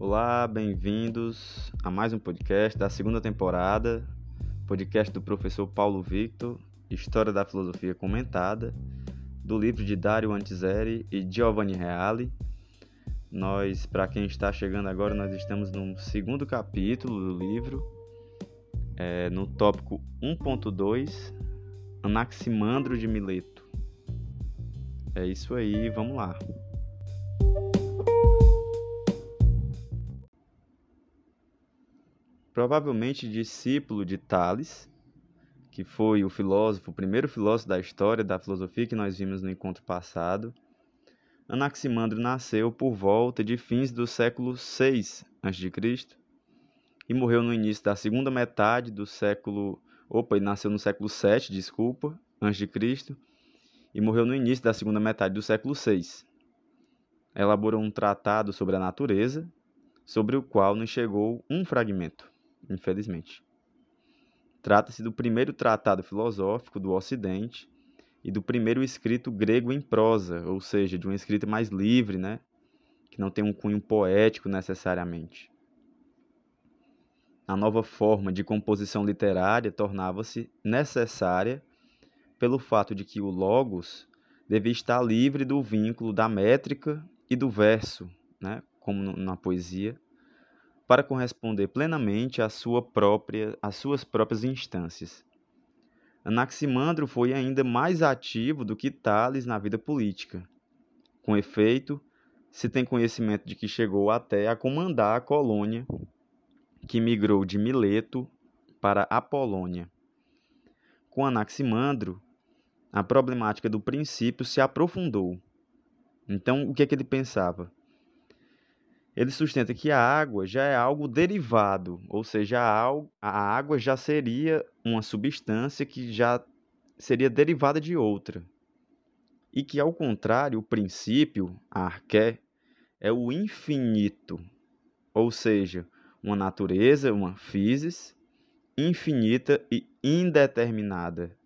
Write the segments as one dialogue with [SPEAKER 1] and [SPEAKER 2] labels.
[SPEAKER 1] Olá, bem-vindos a mais um podcast da segunda temporada, podcast do professor Paulo Victor, História da Filosofia Comentada, do livro de Dario Antiseri e Giovanni Reale. Nós, para quem está chegando agora, nós estamos no segundo capítulo do livro, é, no tópico 1.2, Anaximandro de Mileto. É isso aí, vamos lá. Provavelmente discípulo de Tales, que foi o filósofo, o primeiro filósofo da história da filosofia que nós vimos no encontro passado. Anaximandro nasceu por volta de fins do século VI a.C. e morreu no início da segunda metade do século. Opa, ele nasceu no século VII, desculpa, antes de Cristo, e morreu no início da segunda metade do século VI. Elaborou um tratado sobre a natureza, sobre o qual nos chegou um fragmento infelizmente. Trata-se do primeiro tratado filosófico do Ocidente e do primeiro escrito grego em prosa, ou seja, de uma escrita mais livre, né? que não tem um cunho poético necessariamente. A nova forma de composição literária tornava-se necessária pelo fato de que o logos devia estar livre do vínculo da métrica e do verso, né? como na poesia, para corresponder plenamente às, sua própria, suas próprias instâncias. Anaximandro foi ainda mais ativo do que Tales na vida política. Com efeito, se tem conhecimento de que chegou até a comandar a colônia que migrou de Mileto para a Polônia. Com Anaximandro, a problemática do princípio se aprofundou. Então, o que, é que ele pensava? Ele sustenta que a água já é algo derivado, ou seja, a água já seria uma substância que já seria derivada de outra. E que, ao contrário, o princípio, a arqué, é o infinito, ou seja, uma natureza, uma physis, infinita e indeterminada,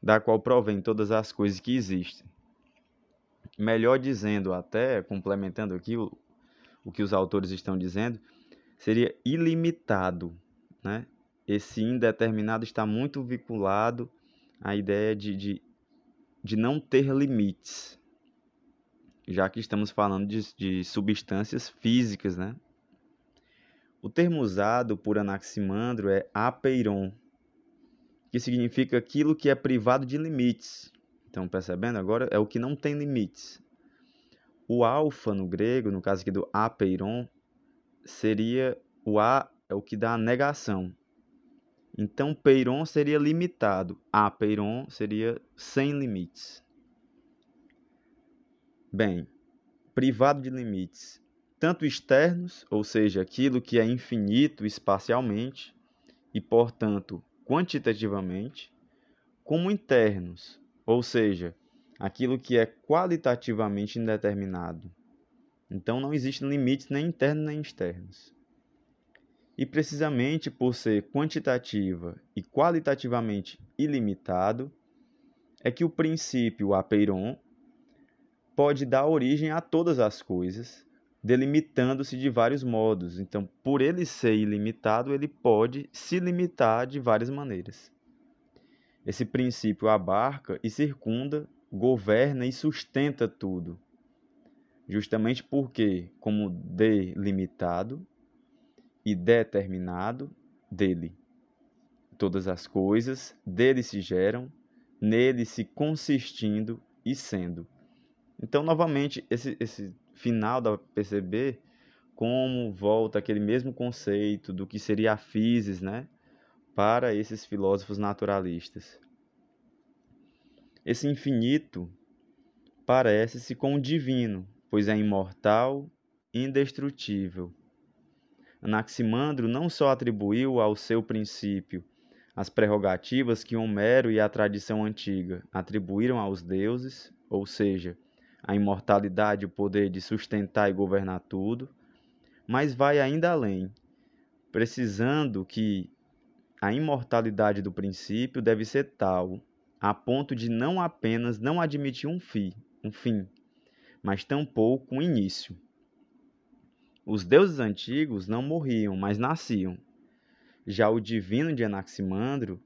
[SPEAKER 1] da qual provém todas as coisas que existem. Melhor dizendo, até complementando aqui o que os autores estão dizendo, seria ilimitado. Né? Esse indeterminado está muito vinculado à ideia de, de, de não ter limites, já que estamos falando de, de substâncias físicas. Né? O termo usado por Anaximandro é apeiron, que significa aquilo que é privado de limites. Então, percebendo agora, é o que não tem limites. O alfa no grego, no caso aqui do apeiron, seria o a é o que dá a negação. Então, peiron seria limitado, apeiron seria sem limites. Bem, privado de limites, tanto externos, ou seja, aquilo que é infinito espacialmente e, portanto, quantitativamente, como internos, ou seja, aquilo que é qualitativamente indeterminado. Então não existem limites nem internos nem externos. E precisamente por ser quantitativa e qualitativamente ilimitado, é que o princípio apeiron pode dar origem a todas as coisas, delimitando-se de vários modos. Então, por ele ser ilimitado, ele pode se limitar de várias maneiras. Esse princípio abarca e circunda governa e sustenta tudo. Justamente porque, como delimitado e determinado dele, todas as coisas dele se geram, nele se consistindo e sendo. Então, novamente, esse, esse final dá para perceber como volta aquele mesmo conceito do que seria a physis, né, para esses filósofos naturalistas. Esse infinito parece-se com o divino, pois é imortal indestrutível. Anaximandro não só atribuiu ao seu princípio as prerrogativas que Homero e a tradição antiga atribuíram aos deuses, ou seja, a imortalidade e o poder de sustentar e governar tudo, mas vai ainda além, precisando que a imortalidade do princípio deve ser tal a ponto de não apenas não admitir um fim, um fim, mas tampouco um início. Os deuses antigos não morriam, mas nasciam. Já o divino de Anaximandro,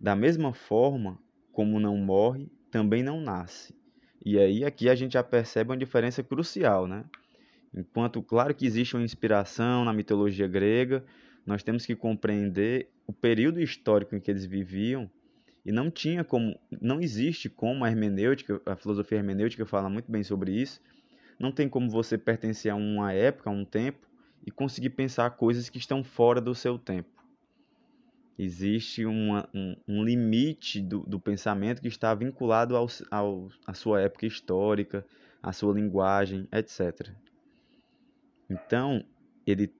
[SPEAKER 1] da mesma forma como não morre, também não nasce. E aí aqui a gente já percebe uma diferença crucial, né? Enquanto claro que existe uma inspiração na mitologia grega, nós temos que compreender o período histórico em que eles viviam e não tinha como, não existe como a hermenêutica, a filosofia hermenêutica fala muito bem sobre isso. Não tem como você pertencer a uma época, a um tempo e conseguir pensar coisas que estão fora do seu tempo. Existe uma, um, um, limite do, do, pensamento que está vinculado ao, ao, à sua época histórica, à sua linguagem, etc. Então, ele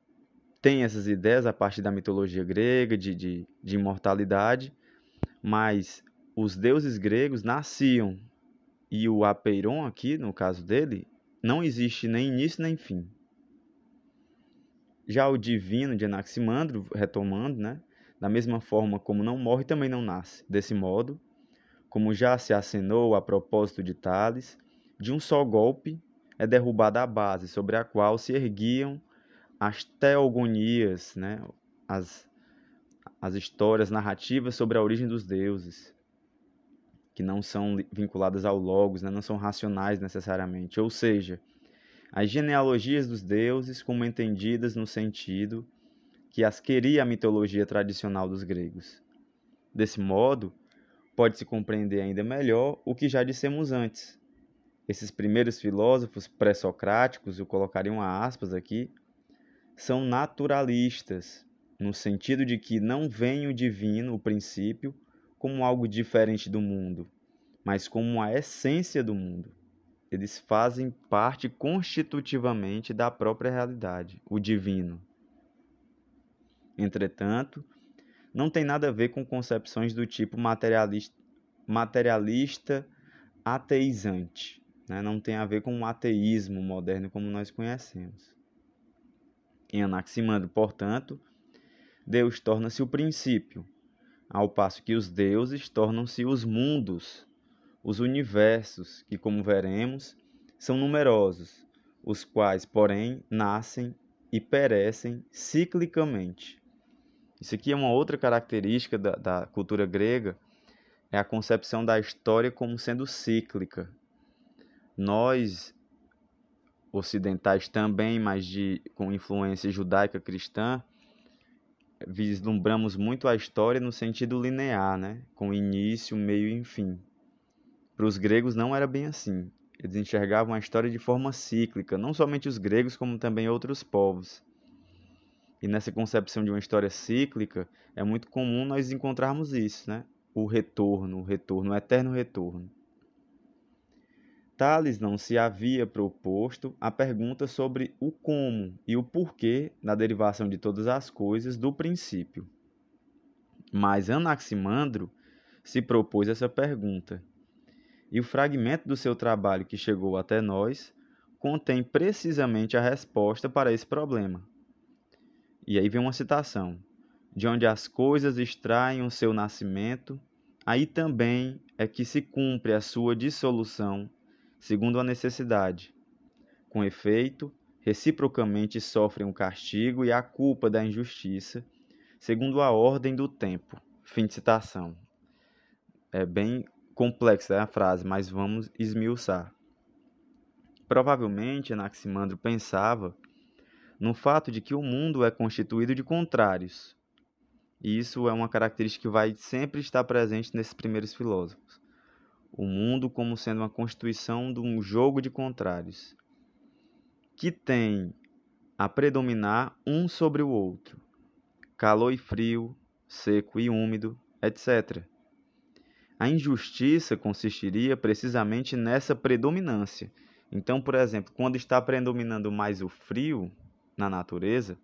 [SPEAKER 1] tem essas ideias a partir da mitologia grega, de, de, de imortalidade, mas os deuses gregos nasciam e o apeiron aqui, no caso dele, não existe nem início nem fim. Já o divino de Anaximandro, retomando, né, da mesma forma como não morre, também não nasce. Desse modo, como já se acenou a propósito de Tales, de um só golpe é derrubada a base sobre a qual se erguiam as teogonias, né, as, as histórias narrativas sobre a origem dos deuses, que não são vinculadas ao logos, né, não são racionais necessariamente. Ou seja, as genealogias dos deuses como entendidas no sentido que as queria a mitologia tradicional dos gregos. Desse modo, pode-se compreender ainda melhor o que já dissemos antes. Esses primeiros filósofos pré-socráticos, eu colocaria uma aspas aqui, são naturalistas, no sentido de que não veem o divino, o princípio, como algo diferente do mundo, mas como a essência do mundo. Eles fazem parte constitutivamente da própria realidade, o divino. Entretanto, não tem nada a ver com concepções do tipo materialista, materialista ateizante. Né? Não tem a ver com o ateísmo moderno como nós conhecemos. Em Anaximandro, portanto, Deus torna-se o princípio, ao passo que os deuses tornam-se os mundos, os universos, que, como veremos, são numerosos, os quais, porém, nascem e perecem ciclicamente. Isso aqui é uma outra característica da, da cultura grega, é a concepção da história como sendo cíclica. Nós, ocidentais também, mas de, com influência judaica cristã, vislumbramos muito a história no sentido linear, né? com início, meio e fim. Para os gregos não era bem assim. Eles enxergavam a história de forma cíclica, não somente os gregos, como também outros povos. E nessa concepção de uma história cíclica, é muito comum nós encontrarmos isso, né? O retorno, o retorno, o eterno retorno. Tales não se havia proposto a pergunta sobre o como e o porquê da derivação de todas as coisas do princípio. Mas Anaximandro se propôs essa pergunta. E o fragmento do seu trabalho que chegou até nós contém precisamente a resposta para esse problema. E aí vem uma citação: De onde as coisas extraem o seu nascimento, aí também é que se cumpre a sua dissolução, segundo a necessidade. Com efeito, reciprocamente sofrem o castigo e a culpa da injustiça, segundo a ordem do tempo. Fim de citação. É bem complexa a frase, mas vamos esmiuçar. Provavelmente Anaximandro pensava no fato de que o mundo é constituído de contrários. E isso é uma característica que vai sempre estar presente nesses primeiros filósofos. O mundo como sendo uma constituição de um jogo de contrários, que tem a predominar um sobre o outro, calor e frio, seco e úmido, etc. A injustiça consistiria precisamente nessa predominância. Então, por exemplo, quando está predominando mais o frio, na natureza,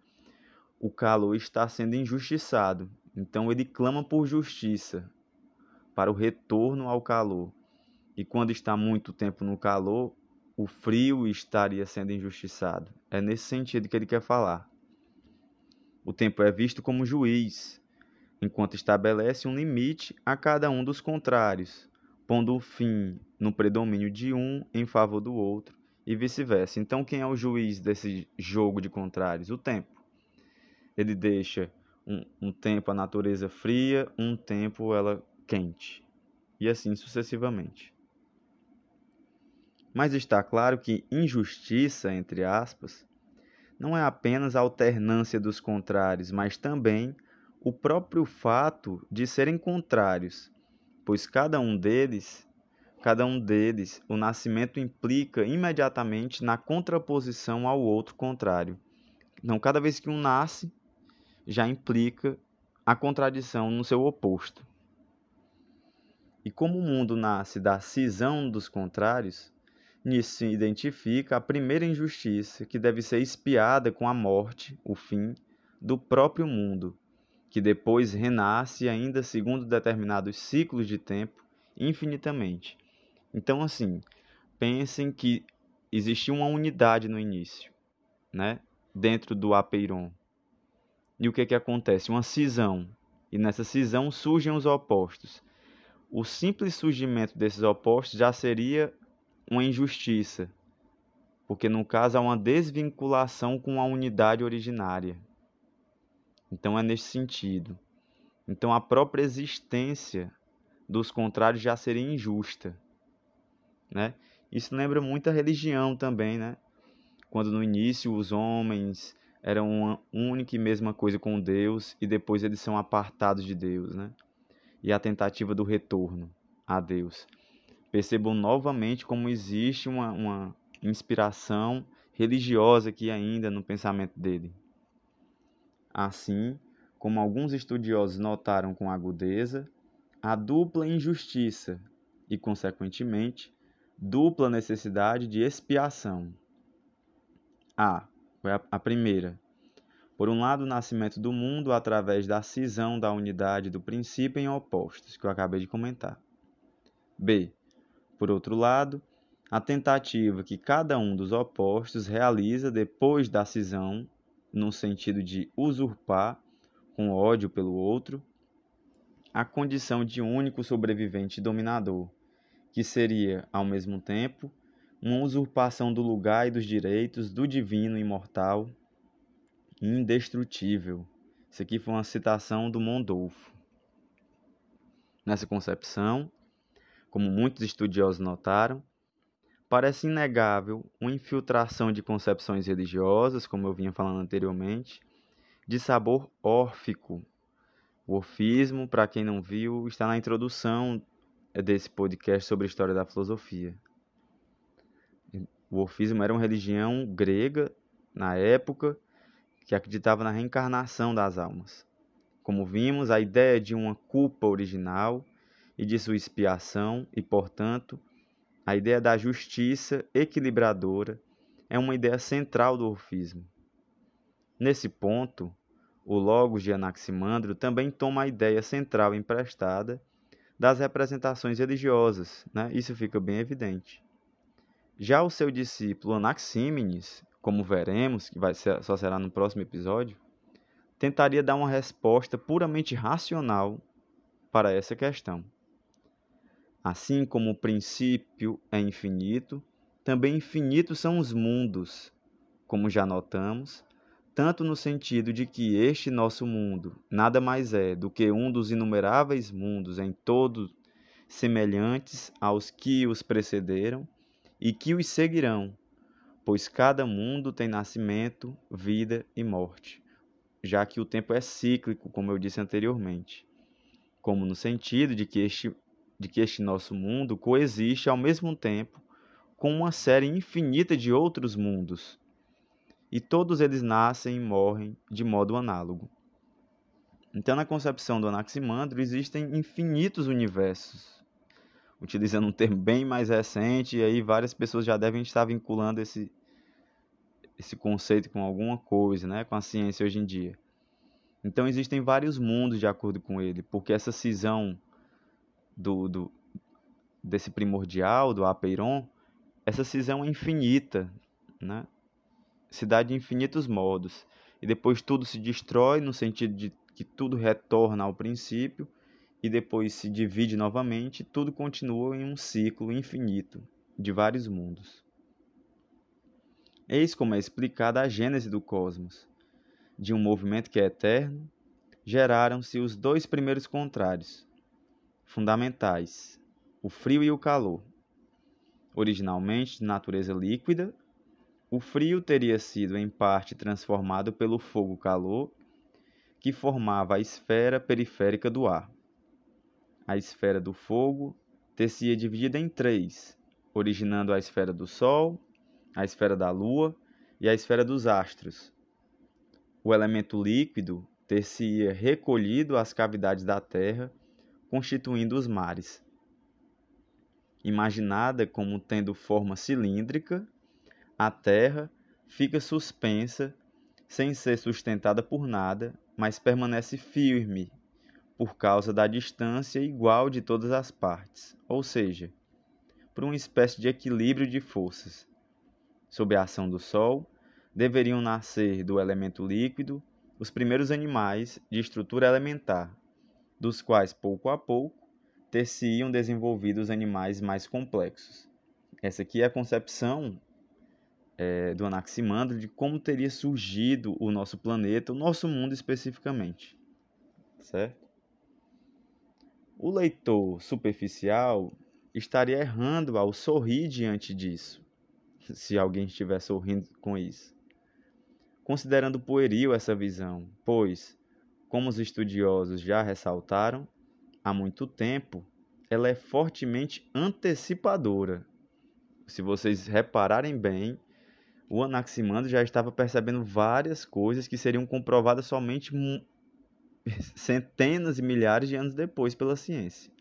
[SPEAKER 1] o calor está sendo injustiçado. Então ele clama por justiça, para o retorno ao calor. E quando está muito tempo no calor, o frio estaria sendo injustiçado. É nesse sentido que ele quer falar. O tempo é visto como juiz, enquanto estabelece um limite a cada um dos contrários, pondo o fim no predomínio de um em favor do outro e vice-versa. Então, quem é o juiz desse jogo de contrários? O tempo. Ele deixa um, um tempo a natureza fria, um tempo ela quente, e assim sucessivamente. Mas está claro que injustiça, entre aspas, não é apenas a alternância dos contrários, mas também o próprio fato de serem contrários, pois cada um deles, cada um deles, o nascimento implica imediatamente na contraposição ao outro contrário. Então, cada vez que um nasce, já implica a contradição no seu oposto. E como o mundo nasce da cisão dos contrários, nisso identifica a primeira injustiça que deve ser espiada com a morte, o fim, do próprio mundo, que depois renasce ainda segundo determinados ciclos de tempo infinitamente. Então, assim, pensem que existia uma unidade no início, né? dentro do apeiron. E o que, que acontece? Uma cisão. E nessa cisão surgem os opostos. O simples surgimento desses opostos já seria uma injustiça, porque no caso há uma desvinculação com a unidade originária. Então é nesse sentido. Então a própria existência dos contrários já seria injusta, né? Isso lembra muito a religião também, né? Quando no início os homens eram uma única e mesma coisa com Deus e depois eles são apartados de Deus, né? E a tentativa do retorno a Deus. Percebam novamente como existe uma, uma inspiração religiosa aqui ainda no pensamento dele. Assim, como alguns estudiosos notaram com agudeza, a dupla injustiça e, consequentemente, dupla necessidade de expiação. A a primeira. Por um lado, o nascimento do mundo através da cisão da unidade do princípio em opostos, que eu acabei de comentar. B. Por outro lado, a tentativa que cada um dos opostos realiza depois da cisão, no sentido de usurpar, com ódio pelo outro, a condição de único sobrevivente dominador, que seria, ao mesmo tempo, uma usurpação do lugar e dos direitos do divino imortal e indestrutível. Isso aqui foi uma citação do Mondolfo. Nessa concepção, como muitos estudiosos notaram, parece inegável uma infiltração de concepções religiosas, como eu vinha falando anteriormente, de sabor órfico. O orfismo, para quem não viu, está na introdução desse podcast sobre a história da filosofia. O orfismo era uma religião grega na época que acreditava na reencarnação das almas. Como vimos, a ideia de uma culpa original e de sua expiação, e, portanto, a ideia da justiça equilibradora é uma ideia central do orfismo. Nesse ponto, o Logos de Anaximandro também toma a ideia central emprestada das representações religiosas, né? isso fica bem evidente. Já o seu discípulo Anaxímenes, como veremos, que vai ser, só será no próximo episódio, tentaria dar uma resposta puramente racional para essa questão. Assim como o princípio é infinito, também infinitos são os mundos, como já notamos, tanto no sentido de que este nosso mundo nada mais é do que um dos inumeráveis mundos em todos semelhantes aos que os precederam, e que os seguirão, pois cada mundo tem nascimento, vida e morte, já que o tempo é cíclico, como eu disse anteriormente, como no sentido de que este, de que este nosso mundo coexiste ao mesmo tempo com uma série infinita de outros mundos, e todos eles nascem e morrem de modo análogo. Então, na concepção do Anaximandro, existem infinitos universos, utilizando um termo bem mais recente, e aí várias pessoas já devem estar vinculando esse, esse conceito com alguma coisa, né, com a ciência hoje em dia. Então existem vários mundos de acordo com ele, porque essa cisão do, do desse primordial, do apeiron, essa cisão é infinita, né? de infinitos modos. E depois tudo se destrói no sentido de que tudo retorna ao princípio e depois se divide novamente, tudo continua em um ciclo infinito de vários mundos. Eis como é explicada a gênese do cosmos. De um movimento que é eterno, geraram-se os dois primeiros contrários, fundamentais, o frio e o calor. Originalmente de natureza líquida, o frio teria sido em parte transformado pelo fogo-calor, que formava a esfera periférica do ar. A esfera do fogo ter-se dividida em três, originando a esfera do Sol, a esfera da Lua e a esfera dos astros. O elemento líquido ter-se recolhido às cavidades da Terra, constituindo os mares. Imaginada como tendo forma cilíndrica, a Terra fica suspensa, sem ser sustentada por nada, mas permanece firme por causa da distância igual de todas as partes, ou seja, por uma espécie de equilíbrio de forças. Sob a ação do Sol, deveriam nascer do elemento líquido os primeiros animais de estrutura elementar, dos quais pouco a pouco ter-se-iam desenvolvido os animais mais complexos. Essa aqui é a concepção é, do Anaximandro de como teria surgido o nosso planeta, o nosso mundo especificamente. Certo? O leitor superficial estaria errando ao sorrir diante disso, se alguém estiver sorrindo com isso. Considerando pueril essa visão, pois, como os estudiosos já ressaltaram, há muito tempo, ela é fortemente antecipadora. Se vocês repararem bem, o Anaximandro já estava percebendo várias coisas que seriam comprovadas somente centenas e milhares de anos depois pela ciência.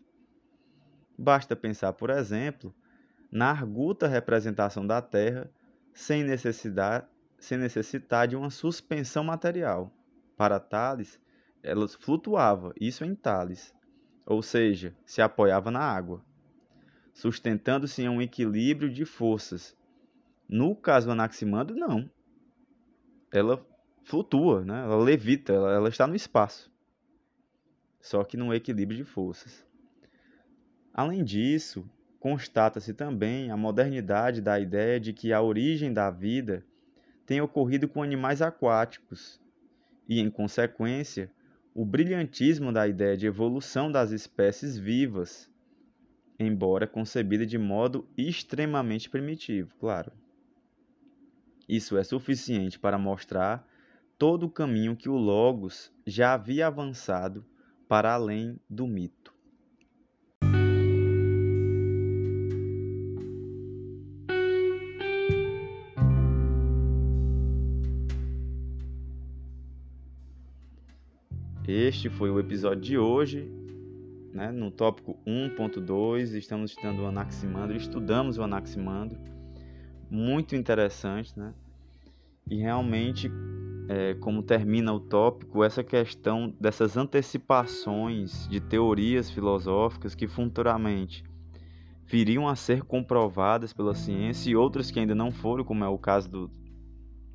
[SPEAKER 1] Basta pensar, por exemplo, na arguta representação da Terra sem necessidade sem necessitar de uma suspensão material. Para Tales, ela flutuava, isso em Tales, ou seja, se apoiava na água, sustentando-se em um equilíbrio de forças. No caso do Anaximandro, não. Ela flutua, né? ela levita, ela, ela está no espaço, só que num equilíbrio de forças. Além disso, constata-se também a modernidade da ideia de que a origem da vida tem ocorrido com animais aquáticos e, em consequência, o brilhantismo da ideia de evolução das espécies vivas, embora concebida de modo extremamente primitivo, claro. Isso é suficiente para mostrar todo o caminho que o Logos já havia avançado para além do mito. Este foi o episódio de hoje. Né? No tópico 1.2, estamos estudando o Anaximandro, estudamos o Anaximandro. Muito interessante, né? E realmente, é, como termina o tópico, essa questão dessas antecipações de teorias filosóficas que futuramente viriam a ser comprovadas pela ciência e outras que ainda não foram, como é o caso do,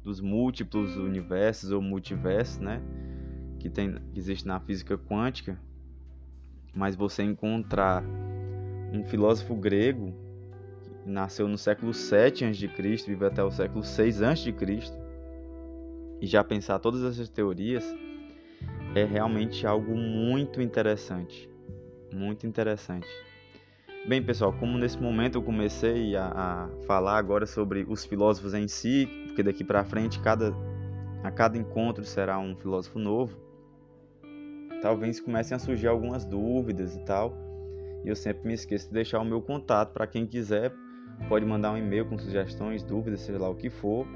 [SPEAKER 1] dos múltiplos universos ou multiversos, né? Que, tem, que existe na física quântica, mas você encontrar um filósofo grego que nasceu no século 7 a.C., vive até o século 6 a.C., e já pensar todas essas teorias é realmente algo muito interessante. Muito interessante. Bem, pessoal, como nesse momento eu comecei a, a falar agora sobre os filósofos em si, porque daqui para frente cada, a cada encontro será um filósofo novo, talvez comecem a surgir algumas dúvidas e tal. E eu sempre me esqueço de deixar o meu contato para quem quiser, pode mandar um e-mail com sugestões, dúvidas, seja lá o que for.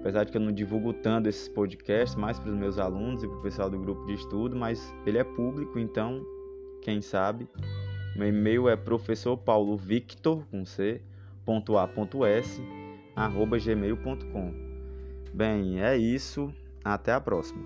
[SPEAKER 1] Apesar de que eu não divulgo tanto esses podcasts, mais para os meus alunos e para o pessoal do grupo de estudo, mas ele é público, então, quem sabe. Meu e-mail é professorpaulovictor, com C, ponto A, ponto S, arroba gmail.com. Bem, é isso. Até a próxima.